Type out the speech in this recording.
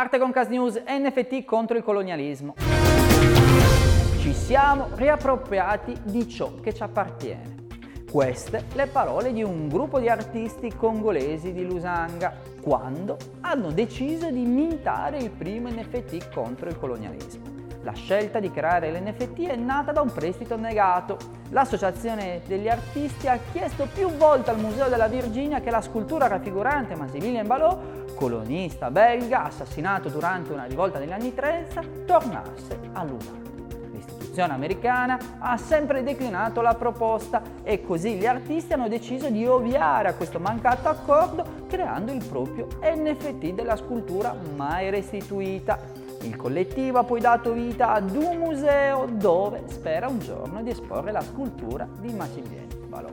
Arte Concast News NFT contro il colonialismo. Ci siamo riappropriati di ciò che ci appartiene. Queste le parole di un gruppo di artisti congolesi di Lusanga quando hanno deciso di mintare il primo NFT contro il colonialismo. La scelta di creare l'NFT è nata da un prestito negato. L'associazione degli artisti ha chiesto più volte al Museo della Virginia che la scultura raffigurante Massimilien Balot, colonista belga assassinato durante una rivolta negli anni 30, tornasse a Lusanga. L'istituzione americana ha sempre declinato la proposta e così gli artisti hanno deciso di ovviare a questo mancato accordo creando il proprio NFT della scultura mai restituita il collettivo ha poi dato vita ad un museo dove spera un giorno di esporre la scultura di Massimiliano Balò.